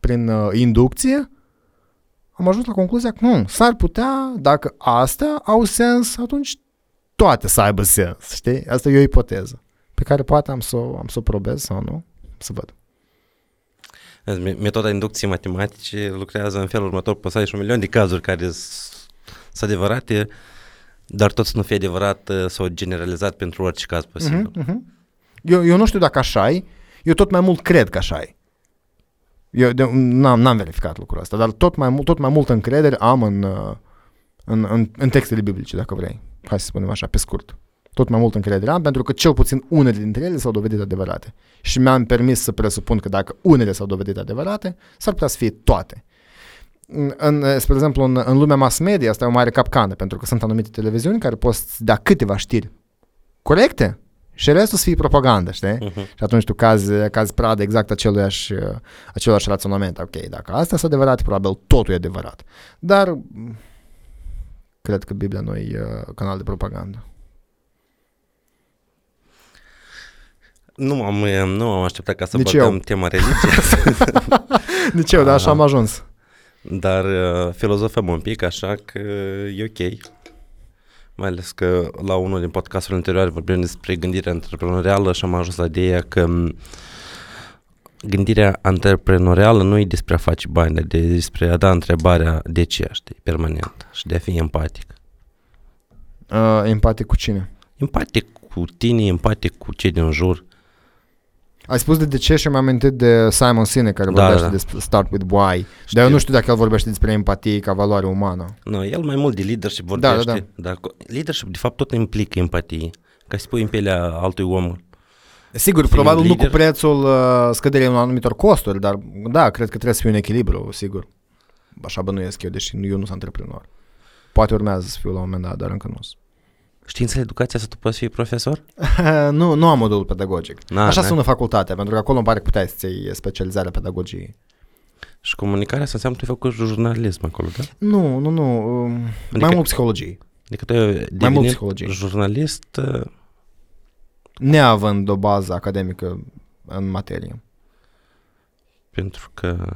prin uh, inducție, am ajuns la concluzia că nu, s-ar putea, dacă astea au sens, atunci toate să aibă sens, știi? Asta e o ipoteză pe care poate am să, am să o probez sau nu, să văd. Metoda inducției matematice lucrează în felul următor, poți să ai și un milion de cazuri care sunt adevărate, dar tot să nu fie adevărat uh, sau generalizat pentru orice caz posibil. Uh-huh, uh-huh. Eu, eu nu știu dacă așa e, eu tot mai mult cred că așa e. Eu de, n-am, n-am verificat lucrul ăsta, dar tot mai, tot mai multă încredere am în, uh, în, în, în textele biblice, dacă vrei. Hai să spunem așa, pe scurt. Tot mai mult încredere am, pentru că cel puțin unele dintre ele s-au dovedit adevărate. Și mi-am permis să presupun că dacă unele s-au dovedit adevărate, s-ar putea să fie toate în, spre exemplu, în, în lumea mass media asta e o mare capcană, pentru că sunt anumite televiziuni care pot da câteva știri corecte și restul să fie propagandă, știi? Uh-huh. Și atunci tu cazi, cazi pradă exact aceluiași, aceluiași raționament. Ok, dacă asta este adevărat, probabil totul e adevărat. Dar cred că Biblia nu e uh, canal de propagandă. Nu am, nu am așteptat ca să Nici băgăm eu. tema religie. Nici eu, dar așa am ajuns. Dar uh, filozofăm un pic, așa că e ok. Mai ales că la unul din podcasturile anterioare vorbim despre gândirea antreprenorială și am ajuns la ideea că gândirea antreprenorială nu e despre a face bani, dar despre a da întrebarea de ce, știi, permanent și de a fi empatic. Uh, empatic cu cine? Empatic cu tine, empatic cu cei din jur. Ai spus de, de ce și mi-am amintit de Simon Sinek care da, vorbește da. despre Start with Why. Știu. Dar eu nu știu dacă el vorbește despre empatie ca valoare umană. Nu, el mai mult de leadership vorbește. Da, da, da. Dar leadership de fapt tot implică empatie. Ca să pui în pielea altui om. Sigur, probabil lider. nu cu prețul uh, scăderii unor anumitor costuri, dar da, cred că trebuie să fie un echilibru, sigur. Așa bănuiesc eu, deși eu nu sunt antreprenor. Poate urmează să fiu la un moment dat, dar încă nu sunt. Științele educația să tu poți fi profesor? nu, nu am modul pedagogic. Na, Așa na. sună facultatea, pentru că acolo îmi pare că puteai să iei specializarea pedagogiei. Și comunicarea asta înseamnă că tu ai făcut jurnalism acolo, da? Nu, nu, nu. um, Adică- Mai mult psihologie. Adică tu ai mult devenit psihologie. jurnalist uh, Neavând o bază academică în materie. pentru că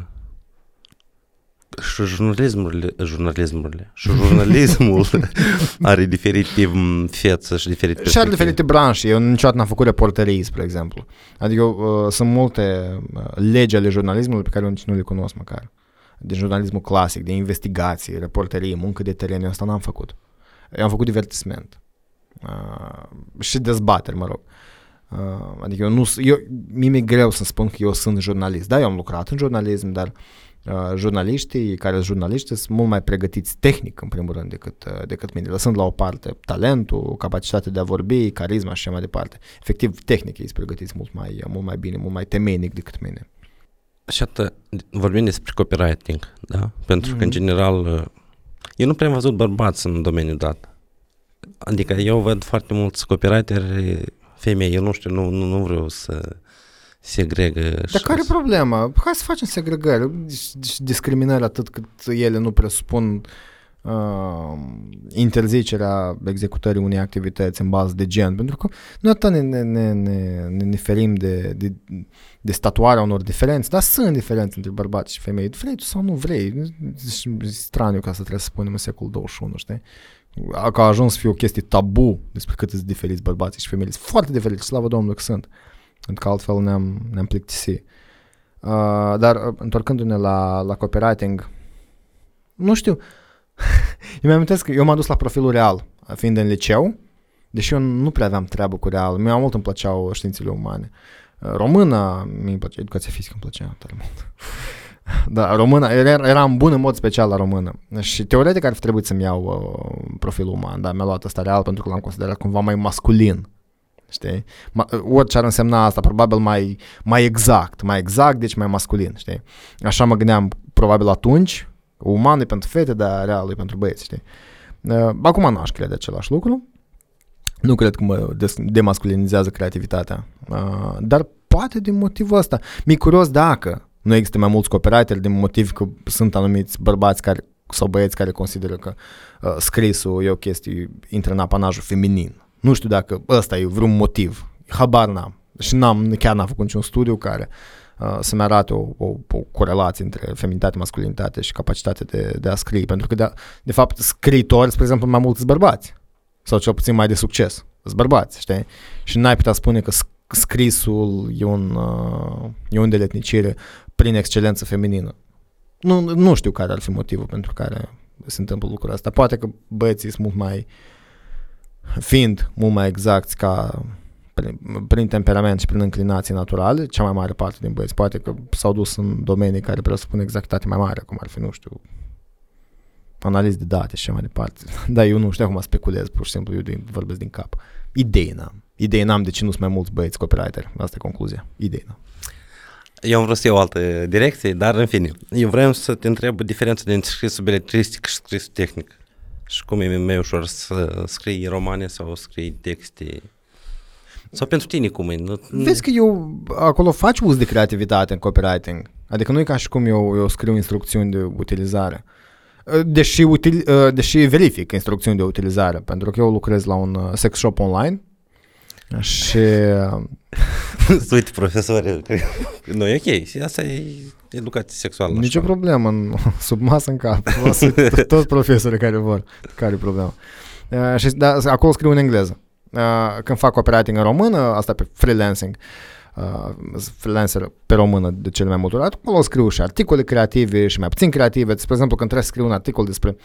și jurnalismurile, jurnalismurile, și jurnalismul are diferite m, fețe și diferite Și are perspective. diferite branșe. Eu niciodată n-am făcut reporterii, spre exemplu. Adică uh, sunt multe uh, legi ale jurnalismului pe care eu nici nu le cunosc măcar. Din jurnalismul clasic, de investigații, reporterie, muncă de teren, eu asta n-am făcut. Eu am făcut divertisment. Uh, și dezbateri, mă rog. Uh, adică eu nu... s- Eu, mie mi-e greu să spun că eu sunt jurnalist. Da, eu am lucrat în jurnalism, dar uh, jurnaliștii care sunt jurnaliști sunt mult mai pregătiți tehnic, în primul rând, decât, uh, decât mine. Lăsând la o parte talentul, capacitatea de a vorbi, carisma și așa mai departe. Efectiv, tehnic ei sunt pregătiți mult mai, mult mai bine, mult mai temeinic decât mine. Și atât, vorbim despre copywriting, da? Pentru că, în Mhm. general, uh, eu nu prea am văzut bărbați în domeniul dat. Adică eu văd foarte mulți copywriteri femei, eu nu știu, nu, nu, nu vreau să segregă. Dar și care e să- problema? Hai să facem segregări și- și discriminări atât cât ele nu presupun uh, interzicerea executării unei activități în bază de gen, pentru că noi atât ne, ne, ne, ne, ne, ne ferim de, de, de statuarea unor diferențe, dar sunt diferențe între bărbați și femei. Vrei tu sau nu vrei? E straniu ca să trebuie să spunem în secolul 21, știi? Că a ajuns să fie o chestie tabu despre cât sunt diferiți bărbații și femeile. Sunt foarte diferiți, slavă Domnului că sunt. Pentru că altfel ne-am, ne-am plictisit. Uh, dar uh, întorcându-ne la, la copywriting, nu știu, eu mi-am că eu m-am dus la profilul real, fiind în liceu, deși eu nu prea aveam treabă cu real, mi mult îmi plăceau științele umane. Uh, Română, mi plăcea, educația fizică îmi plăcea tare mult. Da, română, era, eram bun în mod special la română. Și teoretic ar fi trebuit să-mi iau uh, profilul uman, dar mi-a luat ăsta real pentru că l-am considerat cumva mai masculin. Știi? Ma, orice ar însemna asta, probabil mai, mai exact, mai exact, deci mai masculin, știi? Așa mă gândeam probabil atunci, uman e pentru fete, dar real e pentru băieți, știi? Uh, Acum n-aș crede același lucru. Nu cred că mă des- demasculinizează creativitatea. Uh, Dar poate din motivul ăsta. Mi curios dacă nu există mai mulți copywriteri din motiv că sunt anumiți bărbați care, sau băieți care consideră că uh, scrisul e o chestie, intră în apanajul feminin. Nu știu dacă ăsta e vreun motiv. Habar n-am. Și n-am, chiar n-am făcut niciun studiu care uh, să-mi arate o, o, o corelație între feminitate, masculinitate și capacitatea de, de a scrie. Pentru că, de, de fapt, scriitori, spre exemplu, mai mulți sunt bărbați. Sau cel puțin mai de succes. Sunt bărbați, știi? Și n-ai putea spune că sc- scrisul e un, uh, e un deletnicire prin excelență feminină. Nu, nu știu care ar fi motivul pentru care se întâmplă lucrul ăsta. Poate că băieții sunt mult mai fiind mult mai exacti ca prin, prin temperament și prin înclinații naturale, cea mai mare parte din băieți. Poate că s-au dus în domenii care presupun exactitate mai mare, cum ar fi, nu știu, analiz de date și așa mai departe. Dar eu nu știu acum speculez, pur și simplu, eu din, vorbesc din cap. Idei n-am. Idei n-am de ce nu sunt mai mulți băieți copywriteri. Asta e concluzia. Idei n-am. Eu am vrut să iau o altă direcție, dar în fine. Eu vreau să te întreb diferența dintre scrisul beletristic și scrisul tehnic. Și cum e mai ușor să scrii romane sau scrii texte. Sau pentru tine cum e? Nu, Vezi că eu acolo faci uz de creativitate în copywriting. Adică nu e ca și cum eu, eu scriu instrucțiuni de utilizare. Deși, util, deși verific instrucțiuni de utilizare, pentru că eu lucrez la un uh, sex shop online și Uite, profesori, nu e ok. Și asta e educație sexuală. la nicio școală. problemă, în, sub masă în cap. O să- Toți profesorii care vor, care e problema. Uh, și da, acolo scriu în engleză. Uh, când fac copywriting în română, asta pe freelancing, uh, freelancer pe română de cele mai multe ori, acolo scriu și articole creative și mai puțin creative. Spre exemplu, când trebuie să scriu un articol despre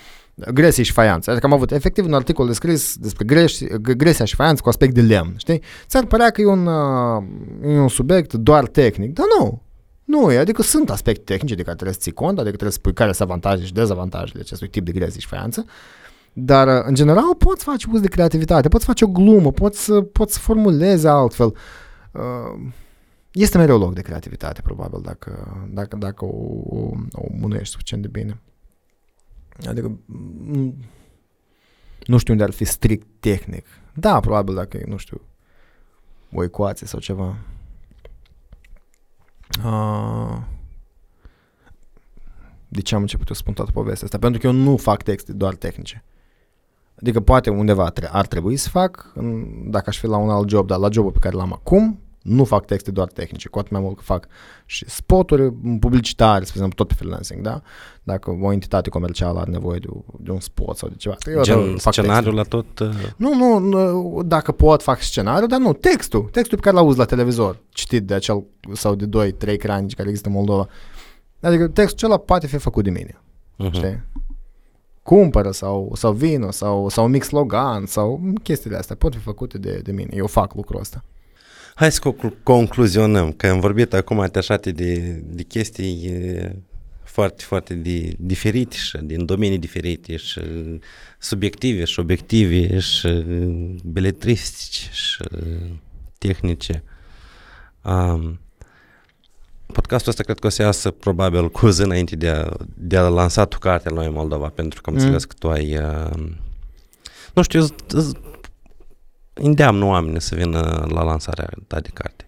gresie și faianță. Adică am avut efectiv un articol de scris despre greși, gresia și faianță cu aspect de lemn, știi? Ți-ar părea că e un, uh, e un subiect doar tehnic, dar nu. Nu e, adică sunt aspecte tehnice de care trebuie să ții cont, adică trebuie să spui care sunt avantaje și dezavantajele acestui tip de gresie și faianță, dar uh, în general poți face uz de creativitate, poți face o glumă, poți, să- poți să formulezi altfel. Uh, Este mereu loc de creativitate, probabil, dacă, dacă, dacă o, o, o mânuiești suficient de bine. Adică, m, Nu știu unde ar fi strict tehnic. Da, probabil dacă e, nu știu, o ecuație sau ceva. Uh, de ce am început eu să spun toată povestea asta? Pentru că eu nu fac texte doar tehnice. Adică poate undeva tre- ar trebui să fac, în, dacă aș fi la un alt job, dar la jobul pe care l-am acum, nu fac texte doar tehnice, cu atât mai mult că fac și spoturi publicitare, spre exemplu, tot pe freelancing, da? Dacă o entitate comercială are nevoie de, de un spot sau de ceva. Eu Gen fac scenariul texte. la tot... Uh, Nu, nu, nu, dacă pot fac scenariu, dar nu, textul, textul pe care l-auzi la televizor, citit de acel sau de 2, 3 ecrani care există în Moldova. Adică textul acela poate fi făcut de mine, uh-huh. știi? Cumpără sau, sau vină sau, sau mic slogan sau chestiile astea pot fi făcute de, de mine. Eu fac lucrul ăsta. Hai să conclu- concluzionăm, că am vorbit acum atașate de, de chestii e, foarte, foarte de, diferite și din domenii diferite și subiective și obiective și beletristici și tehnice. Um, podcastul ăsta cred că o să iasă probabil cu o zi înainte de a, de a lansa tu cartea la noi în Moldova, pentru că am Mm. înțeles că tu ai... Uh, nu știu, eu z- z- îndeamnă oamenii să vină la lansarea ta de carte.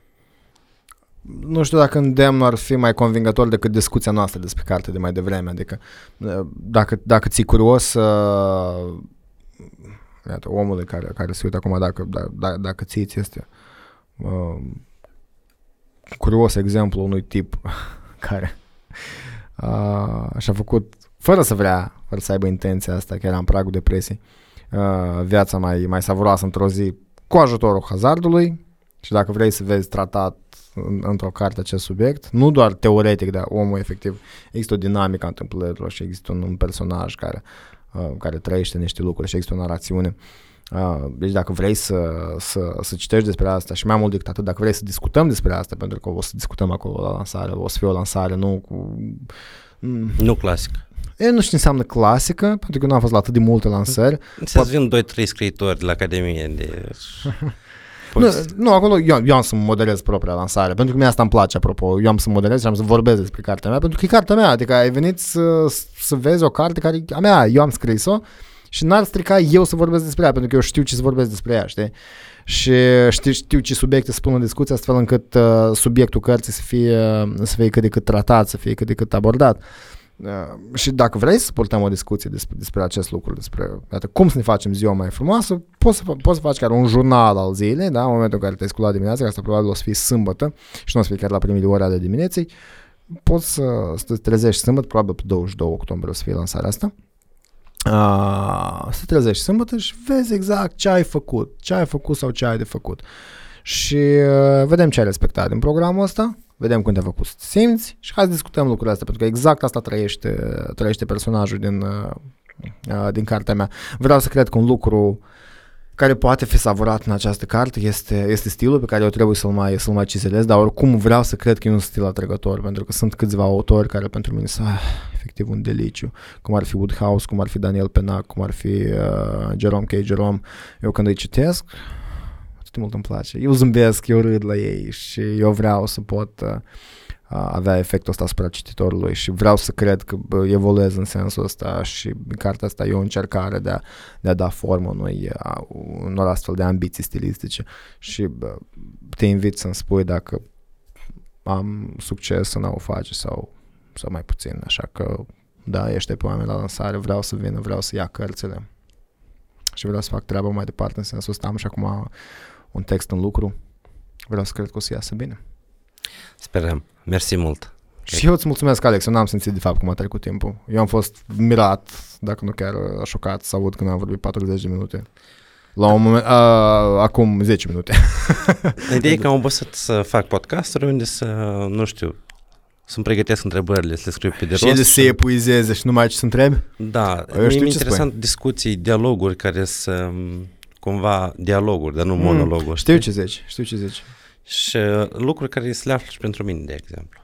Nu știu dacă îndemnul ar fi mai convingător decât discuția noastră despre carte de mai devreme. Adică uh, dacă, dacă ți-e curios uh, iată, omului care, care se uită acum, dacă, da, da, dacă ți este uh, curios exemplu unui tip care uh, și-a făcut, fără să vrea, fără să aibă intenția asta, chiar era în pragul depresiei, uh, viața mai, mai savuroasă într-o zi cu ajutorul hazardului și dacă vrei să vezi tratat în, într-o carte acest subiect, nu doar teoretic, dar omul efectiv, există o dinamică a întâmplărilor și există un, un personaj care, uh, care trăiește niște lucruri și există o narațiune. Uh, deci dacă vrei să, să, să citești despre asta și mai mult decât atât, dacă vrei să discutăm despre asta, pentru că o să discutăm acolo la lansare, o să fie o lansare, nu cu... Mm, Nu clasic. Eu nu știu ce înseamnă clasică, pentru că nu am fost la atât de multe lansări. Să-ți vin 2-3 scriitori de la Academie de... Nu, nu, acolo eu, eu am să moderez propria lansare, pentru că mie asta îmi place, apropo. Eu am să moderez și am să vorbesc despre cartea mea, pentru că e cartea mea, adică ai venit să, să vezi o carte care e a mea, eu am scris-o și n-ar strica eu să vorbesc despre ea, pentru că eu știu ce să vorbesc despre ea, știi? Și știu, știu ce subiecte să pun în discuție, astfel încât uh, subiectul cărții să fie, să fie cât de cât tratat, să fie cât de cât abordat. Uh, și dacă vrei să purtăm o discuție despre, despre acest lucru, despre iată, cum să ne facem ziua mai frumoasă, poți să, fa- poți să faci chiar un jurnal al zilei, da? în momentul în care te-ai sculat dimineața, că asta probabil o să fie sâmbătă și nu o să fie chiar la primele ore ale dimineții, poți să, să te trezești sâmbătă, probabil pe 22 octombrie o să fie lansarea asta, uh, să te trezești sâmbătă și vezi exact ce ai făcut, ce ai făcut sau ce ai de făcut. Și uh, vedem ce ai respectat din programul ăsta, vedem cum te-a făcut să te simți și hai să discutăm lucrurile astea, pentru că exact asta trăiește, trăiește personajul din, uh, uh, din cartea mea. Vreau să cred că un lucru care poate fi savurat în această carte este, este stilul pe care eu trebuie să-l mai, să-l mai cizelez, dar oricum vreau să cred că e un stil atrăgător, pentru că sunt câțiva autori care pentru mine sunt ah, efectiv un deliciu, cum ar fi Woodhouse, cum ar fi Daniel Penac, cum ar fi uh, Jerome K. Jerome. Eu când îi citesc, atât de mult îmi place. Eu zâmbesc, eu râd la ei și eu vreau să pot uh, avea efectul ăsta asupra cititorului și vreau să cred că bă, evoluez în sensul ăsta și cartea asta e o încercare de a, de a da formă unui, a, unor astfel de ambiții stilistice. Și bă, te invit să-mi spui dacă am succes în a o face sau, sau mai puțin, așa că da, ești pe oameni la lansare, vreau să vină, vreau să ia cărțile. Și vreau să fac treaba mai departe în sensul ăsta, am și acum un text în lucru, vreau să cred că o să iasă bine. Sperăm. Mersi mult. Și eu îți mulțumesc, Alex, eu n-am simțit de fapt cum a trecut timpul. Eu am fost mirat, dacă nu chiar uh, șocat, să aud când am vorbit 40 de minute. La un moment, uh, acum 10 minute. Ideea e că am obosit să fac podcasturi unde să, nu știu, să-mi pregătesc întrebările, să le scriu pe de și rost. ele se epuizeze și numai ce să întrebi? Da, Eu mie știu mi-e ce interesant discuții, dialoguri care să cumva dialoguri, dar nu Mm, monologuri. Știu știi? ce zici, știu ce zici. Și uh, lucruri care se le află și pentru mine, de exemplu.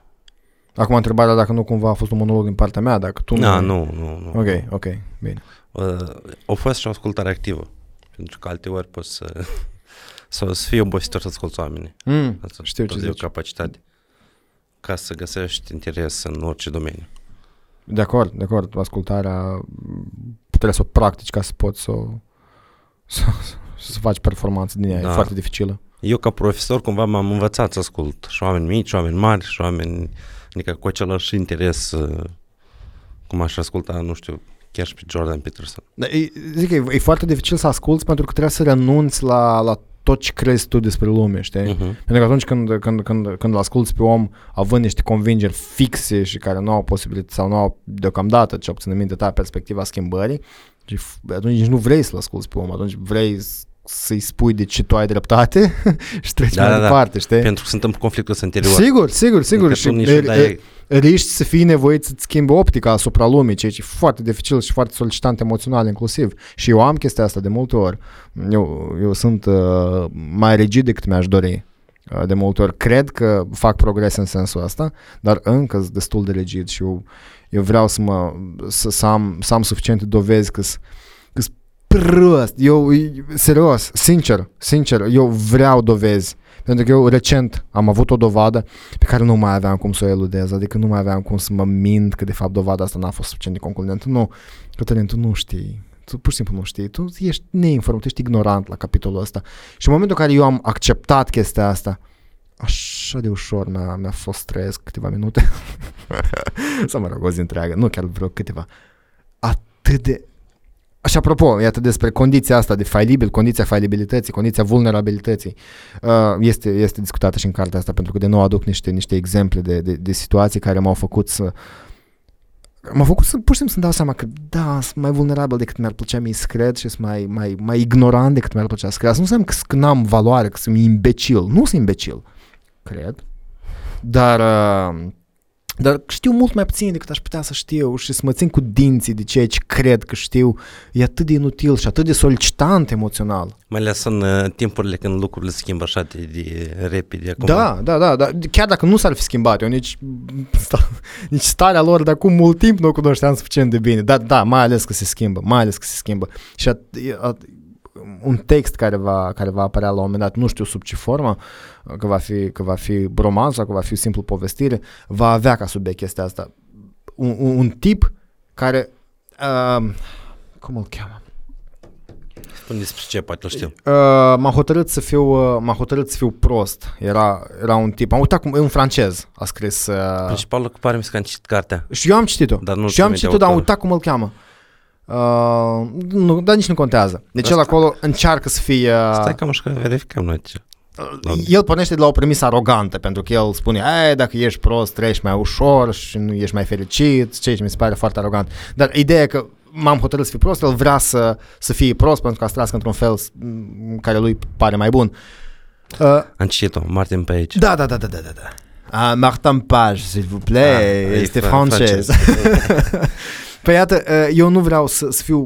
Acum întrebarea dacă nu cumva a fost un monolog din partea mea, dacă tu Da, nu, nu, nu. Ok, ok, bine. Uh, a fost și o ascultare activă. Pentru că alte ori poți să, să, să fii obositor să asculți oamenii. Mm, Asta știu ce tot e o zici. capacitate ca să găsești interes în orice domeniu. De acord, de acord, ascultarea m, trebuie să o practici ca să poți să o, să, să faci performanță din ea, da. Da. e foarte dificilă. Eu ca profesor cumva m-am învățat să ascult și oameni mici, și oameni mari, și oameni, adică cu același interes, uh, cum aș asculta, nu știu, chiar și pe Jordan Peterson. Da, e, zic că e, e foarte dificil să asculți pentru că trebuie să renunți la, la tot ce crezi tu despre lume, știi? Uh-huh. Pentru că atunci când, când, când, când îl asculti pe om având niște convingeri fixe și care nu au posibilitate sau nu au deocamdată, ce obțin în minte ta, perspectiva schimbării, și f- atunci nici nu vrei să-l asculti pe om, atunci vrei s- să-i spui de ce tu ai dreptate și treci Da, mai da, da. departe, știi? Pentru că sunt în conflictul ăsta interior. Sigur, sigur, sigur. Adică și tu nici e- nu dai- e- riști să fii nevoit să-ți schimbi optica asupra lumii, ceea ce e foarte dificil și foarte solicitant emoțional inclusiv. Și eu am chestia asta de multe ori. Eu, eu sunt uh, mai rigid decât mi-aș dori. Uh, de multe ori cred că fac progres în sensul ăsta, dar încă sunt destul de rigid și eu, eu vreau să, mă, să, să, am, să am suficiente dovezi că sunt prost. Eu, serios, sincer, sincer, eu vreau dovezi. Pentru că eu recent am avut o dovadă pe care nu mai aveam cum să o eludez, adică nu mai aveam cum să mă mint că de fapt dovada asta n-a fost suficient de concludentă. Nu, Cătălin, tu nu știi. Tu pur și simplu nu știi. Tu ești neinformat, tu ești ignorant la capitolul ăsta. Și în momentul în care eu am acceptat chestia asta, așa de ușor mi-a, mi-a fost trăiesc câteva minute. Sau mă rog, o zi întreagă, nu chiar vreo câteva. Atât de și apropo, iată despre condiția asta de failibil, condiția failibilității, condiția vulnerabilității, uh, este, este discutată și în cartea asta, pentru că de nou aduc niște, niște exemple de, de, de situații care m-au făcut să m-au făcut să pur și simplu să-mi dau seama că da, sunt mai vulnerabil decât mi-ar plăcea mie să cred și sunt mai, mai, mai ignorant decât mi-ar plăcea să cred. Asta nu înseamnă că, că n-am valoare, că sunt imbecil. Nu sunt imbecil, cred. Dar uh, dar știu mult mai puțin decât aș putea să știu și să mă țin cu dinții de ceea ce cred că știu. E atât de inutil și atât de solicitant emoțional. Mai ales în uh, timpurile când lucrurile se schimbă așa de, de repede. Acum. Da, da, da, da. Chiar dacă nu s-ar fi schimbat, eu nici, sta, nici starea lor de acum mult timp nu o cunoșteam suficient de bine. Da, da, mai ales că se schimbă, mai ales că se schimbă. Și at, at, un text care va, care va apărea la un moment dat, nu știu sub ce formă, că va fi, că va fi roman sau că va fi simplu povestire, va avea ca subiect chestia asta. Un, un, un tip care, uh, cum îl cheamă? Spune despre ce, poate îl știu. Uh, m-a hotărât să fiu, uh, m-a hotărât să fiu prost. Era, era un tip, am uitat cum, e un francez, a scris. Uh, Principalul că pare mi se că am citit cartea. și eu am citit-o. Dar nu și eu am ține citit-o, dar am autor. uitat cum îl cheamă. Uh, nu, dar nici nu contează. Deci el Asta- acolo încearcă să fie... Uh, Stai că am și că verificăm noi ce. Da. el pornește de la o premisă arogantă, pentru că el spune, ei, dacă ești prost, treci mai ușor și nu ești mai fericit, ceea ce mi se pare foarte arogant. Dar ideea e că m-am hotărât să fiu prost, el vrea să, să fie prost pentru că a trăiască într-un fel m, care lui pare mai bun. Uh, Am citit-o, Martin Page. da, da, da, da, da, da. da. Ah, Martin Page, s'il vous plaît, Ah, e este fran- francez. păi iată, uh, eu nu vreau să, să fiu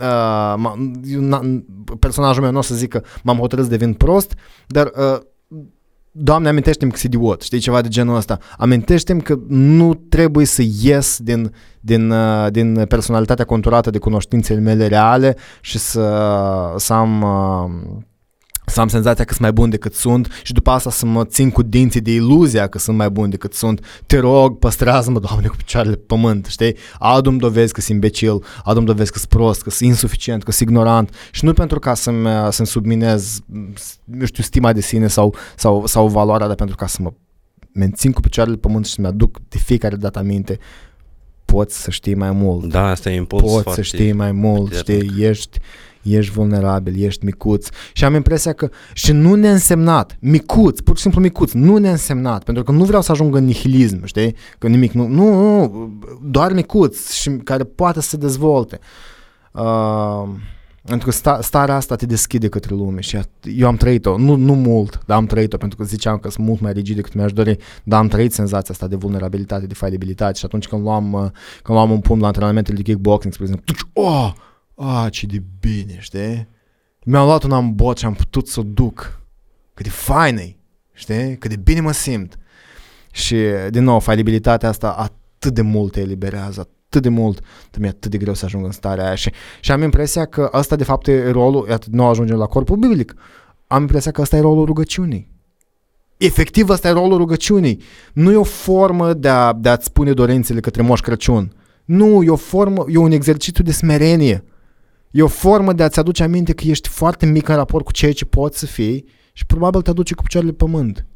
uh, ma- eu n- personajul meu nu o să zic că m-am hotărât să devin prost, dar uh, Doamne, amintește-mi că sunt idiot, știi, ceva de genul ăsta. Amintește-mi că nu trebuie să ies din, din, uh, din personalitatea conturată de cunoștințele mele reale și să, să am... Uh, să am senzația că sunt mai bun decât sunt și după asta să mă țin cu dinții de iluzia că sunt mai bun decât sunt. Te rog, păstrează-mă, Doamne, cu picioarele pe pământ, știi? Adu-mi dovezi că sunt imbecil, adu-mi dovezi că sunt prost, că sunt insuficient, că sunt ignorant și nu pentru ca să-mi, să-mi subminez, nu știu, stima de sine sau, sau, sau valoarea, dar pentru ca să mă mențin cu picioarele pe pământ și să-mi aduc de fiecare dată aminte poți să știi mai mult Da, asta e impuls poți foarte... să știi mai mult, puternic. știi, ești, ești vulnerabil, ești micuț și am impresia că și nu neînsemnat, micuț, pur și simplu micuț, nu neînsemnat, pentru că nu vreau să ajung în nihilism, știi, că nimic nu, nu, nu doar micuț și care poate să se dezvolte. Uh, pentru că sta, starea asta te deschide către lume și at- eu am trăit-o, nu, nu mult, dar am trăit-o pentru că ziceam că sunt mult mai rigid decât mi-aș dori, dar am trăit senzația asta de vulnerabilitate, de failibilitate și atunci când luam, uh, când luam un pumn la antrenamentele de kickboxing, spre exemplu, tuci, oh, ah, ce de bine, știi? Mi-am luat un ambot și am putut să o duc. Cât de fain e, știi? Cât de bine mă simt. Și, din nou, failibilitatea asta atât de mult te eliberează, atât de mult, că mi-e atât de greu să ajung în starea aia și, și am impresia că ăsta de fapt e rolul, iată, nu ajungem la corpul biblic, am impresia că ăsta e rolul rugăciunii. Efectiv, ăsta e rolul rugăciunii. Nu e o formă de, a, de a-ți spune dorințele către Moș Crăciun. Nu, e o formă, e un exercițiu de smerenie. E o formă de a-ți aduce aminte că ești foarte mic în raport cu ceea ce poți să fii și probabil te aduce cu picioarele pe pământ.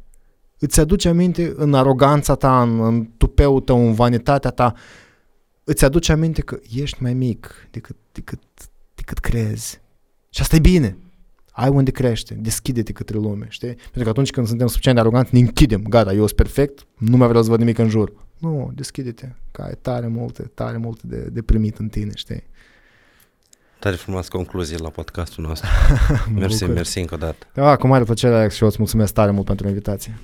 Îți aduce aminte în aroganța ta, în, în tupeul tău, în vanitatea ta, îți aduce aminte că ești mai mic decât, decât, decât crezi. Și asta e bine. Ai unde crește, deschide-te către lume, știi? Pentru că atunci când suntem suficient de aroganți, ne închidem, gata, eu sunt perfect, nu mai vreau să văd nimic în jur. Nu, deschide-te, că ai tare multe, tare multe de, de primit în tine, știi? Tare frumos concluzie la podcastul nostru. mersi, bucur. mersi încă o dată. Da, cu mare plăcere, Alex, și eu îți mulțumesc tare mult pentru invitație.